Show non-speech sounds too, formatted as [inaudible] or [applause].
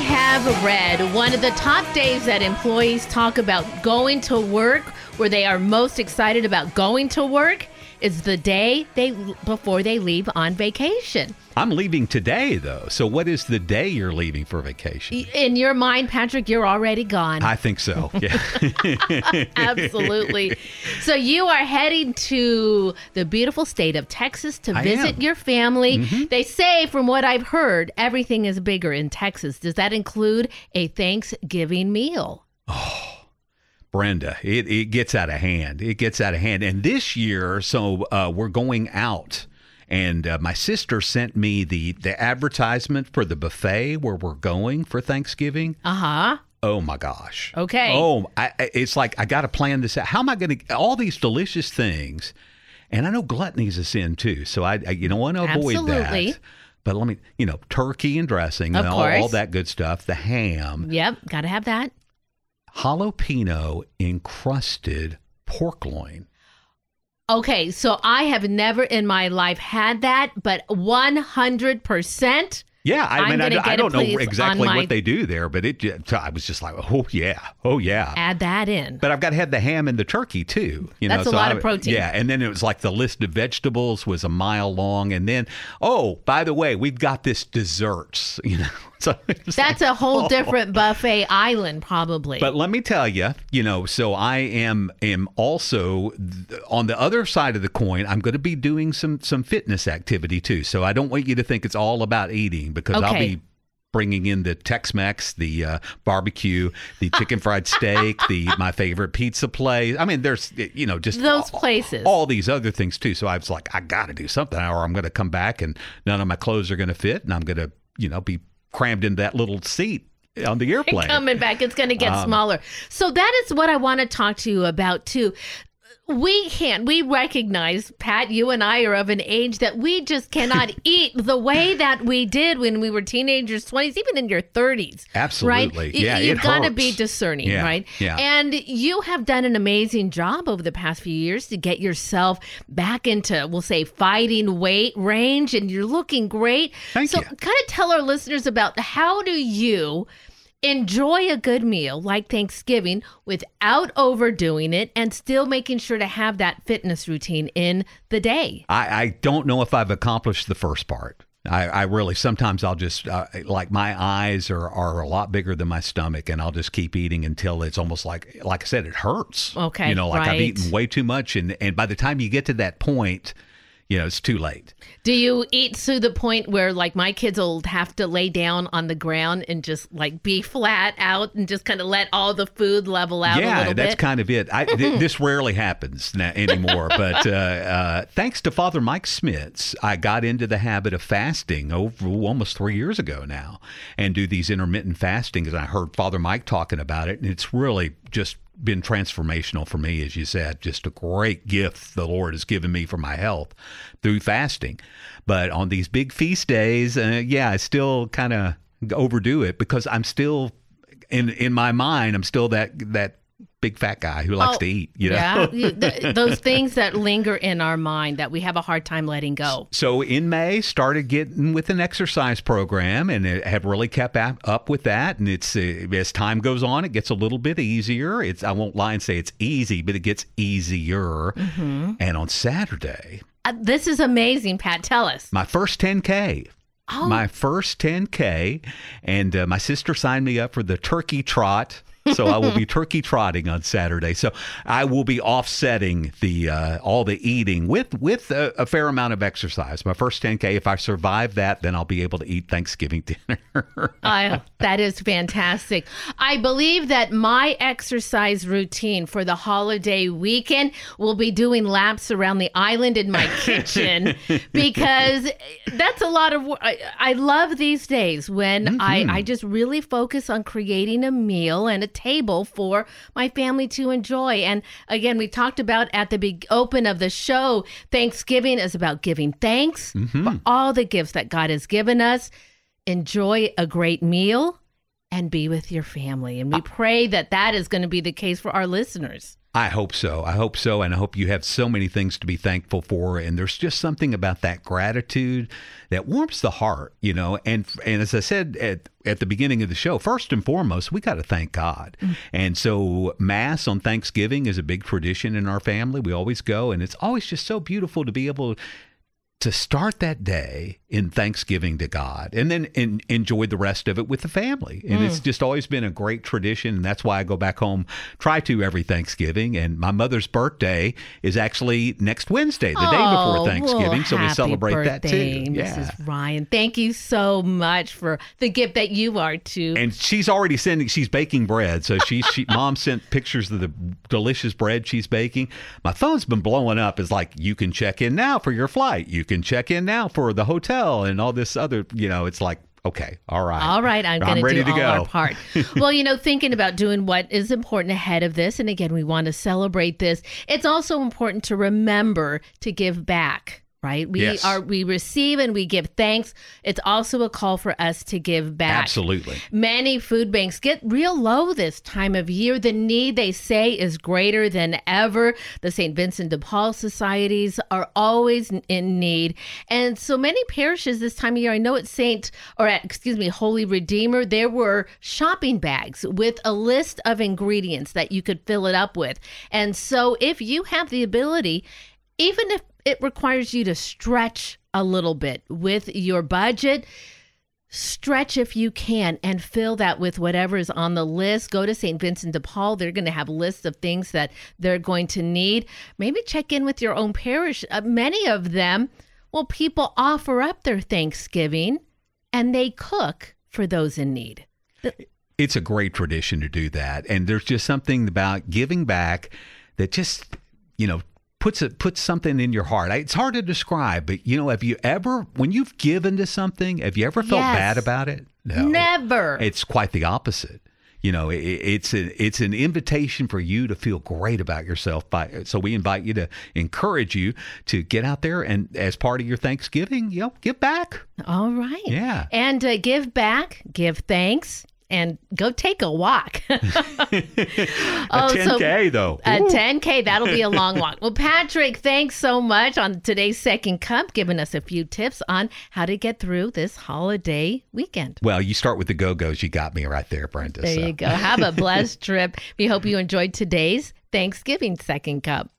have read one of the top days that employees talk about going to work, where they are most excited about going to work, is the day they before they leave on vacation. I'm leaving today, though. So, what is the day you're leaving for vacation? In your mind, Patrick, you're already gone. I think so. Yeah. [laughs] Absolutely. So, you are heading to the beautiful state of Texas to I visit am. your family. Mm-hmm. They say, from what I've heard, everything is bigger in Texas. Does that include a Thanksgiving meal? Oh. Brenda, it, it gets out of hand. It gets out of hand. And this year, so uh, we're going out. And uh, my sister sent me the, the advertisement for the buffet where we're going for Thanksgiving. Uh huh. Oh my gosh. Okay. Oh, I, it's like I got to plan this out. How am I going to all these delicious things? And I know gluttony's a sin too, so I, I you know want to avoid Absolutely. that. But let me, you know, turkey and dressing Of and all, all that good stuff. The ham, Yep. Got to have that. jalapeno encrusted pork loin. Okay, so I have never in my life had that, but 100%. Yeah, I mean, I, I don't know exactly my- what they do there, but it. I was just like, oh yeah, oh yeah. Add that in. But I've got to have the ham and the turkey too. You That's know, a lot I- of protein. Yeah, and then it was like the list of vegetables was a mile long, and then oh, by the way, we've got this desserts. [laughs] You know, [laughs] so That's like, a whole oh. different buffet island, probably. But let me tell you, you know, so I am am also th- on the other side of the coin. I'm going to be doing some some fitness activity too. So I don't want you to think it's all about eating because I'll be bringing in the Tex-Mex, the uh, barbecue, the [laughs] chicken fried steak, the my favorite pizza place. I mean, there's you know just Those all- places. all these other things too. So I was like, I got to do something, or I'm going to come back and none of my clothes are going to fit, and I'm going to you know be crammed in that little seat on the [laughs] airplane. coming back, it's going to get Um, smaller. So that is what I want to talk to you about too. We can't. We recognize, Pat. You and I are of an age that we just cannot [laughs] eat the way that we did when we were teenagers, twenties, even in your thirties. Absolutely. right? Yeah, you've it got to be discerning, Yeah, right? yeah. And you have done an amazing job over the past few years to get yourself back into, we'll say, fighting weight range, and you're looking great. Thank so, you. kind of tell our listeners about how do you enjoy a good meal like Thanksgiving without overdoing it and still making sure to have that fitness routine in the day. I, I don't know if I've accomplished the first part. I, I really sometimes I'll just uh, like my eyes are, are a lot bigger than my stomach, and I'll just keep eating until it's almost like like I said, it hurts. Okay, you know, like I've eaten way too much, and and by the time you get to that point, you know, it's too late. Do you eat to the point where like my kids will have to lay down on the ground and just like be flat out and just kind of let all the food level out a yeah, that's bit? kind of it. I, [laughs] th- this rarely happens now, anymore, [laughs] but uh, uh, thanks to Father Mike Schmitz, I got into the habit of fasting over almost three years ago now, and do these intermittent fasting. And I heard Father Mike talking about it, and it's really just been transformational for me, as you said. Just a great gift the Lord has given me for my health through fasting. But on these big feast days, uh, yeah, I still kind of overdo it because I'm still in in my mind, I'm still that that big fat guy who likes Oh, to eat. You know. Yeah, [laughs] th- those things that linger in our mind that we have a hard time letting go. So in May, started getting with an exercise program, and have really kept up with that. And it's uh, as time goes on, it gets a little bit easier. It's I won't lie and say it's easy, but it gets easier. Mm-hmm. And on Saturday, Uh, this is amazing, Pat. Tell us. my first 10k. Oh. My first 10k, and uh, my sister signed me up for the turkey trot. So I will be turkey trotting on Saturday. So I will be offsetting the uh, all the eating with with a, a fair amount of exercise. My first 10k. If I survive that, then I'll be able to eat Thanksgiving [laughs] dinner. That is fantastic. I believe that my exercise routine for the holiday weekend will be doing laps around the island in my [laughs] kitchen because that's a lot of work. I, I love these days when I, I just really focus on creating a meal and a table for my family to enjoy. And again, we talked about at the big open of the show, Thanksgiving is about giving thanks mm-hmm. for all the gifts that God has given us. Enjoy a great meal and be with your family. And we pray that that is going to be the case for our listeners. I hope so. I hope so. And I hope you have so many things to be thankful for. And there's just something about that gratitude that warms the heart, you know. And and as I said at at the beginning of the show, first and foremost, we got to thank God. Mm. And so Mass on Thanksgiving is a big tradition in our family. We always go, and it's always just so beautiful to be able to start that day in thanksgiving to God and then in, enjoy the rest of it with the family. And mm. it's just always been a great tradition. And that's why I go back home, try to every Thanksgiving. And my mother's birthday is actually next Wednesday, the oh, day before Thanksgiving. Well, so we celebrate birthday, that too. Mrs. Yeah. Ryan. Thank you so much for the gift that you are too. And she's already sending, she's baking bread. So she, she [laughs] mom sent pictures of the delicious bread she's baking. My phone's been blowing up. It's like, you can check in now for your flight. You can check in now for the hotel and all this other, you know, it's like, okay, all right. All right, I'm, I'm going to do all go. our part. [laughs] well, you know, thinking about doing what is important ahead of this, and again, we want to celebrate this. It's also important to remember to give back right? We yes. are we receive and we give thanks. It's also a call for us to give back. Absolutely. Many food banks get real low this time of year. The need they say is greater than ever. The St. Vincent de Paul societies are always in need. And so many parishes this time of year, I know at St. or at excuse me, Holy Redeemer, there were shopping bags with a list of ingredients that you could fill it up with. And so if you have the ability even if it requires you to stretch a little bit with your budget. Stretch if you can and fill that with whatever is on the list. Go to St. Vincent de Paul. They're going to have lists of things that they're going to need. Maybe check in with your own parish. Uh, many of them, well, people offer up their Thanksgiving and they cook for those in need. It's a great tradition to do that. And there's just something about giving back that just, you know, puts it puts something in your heart. It's hard to describe, but you know, have you ever when you've given to something, have you ever felt yes. bad about it? No. Never. It's quite the opposite. You know, it, it's a, it's an invitation for you to feel great about yourself. By so we invite you to encourage you to get out there and as part of your Thanksgiving, you know, give back. All right. Yeah. And uh, give back, give thanks, and go take a walk. [laughs] [laughs] oh, a 10K, so, though. A 10K. That'll be a long walk. Well, Patrick, thanks so much on today's Second Cup, giving us a few tips on how to get through this holiday weekend. Well, you start with the Go Go's. You got me right there, Brenda. There so. you go. Have a blessed trip. We hope you enjoyed today's Thanksgiving Second Cup.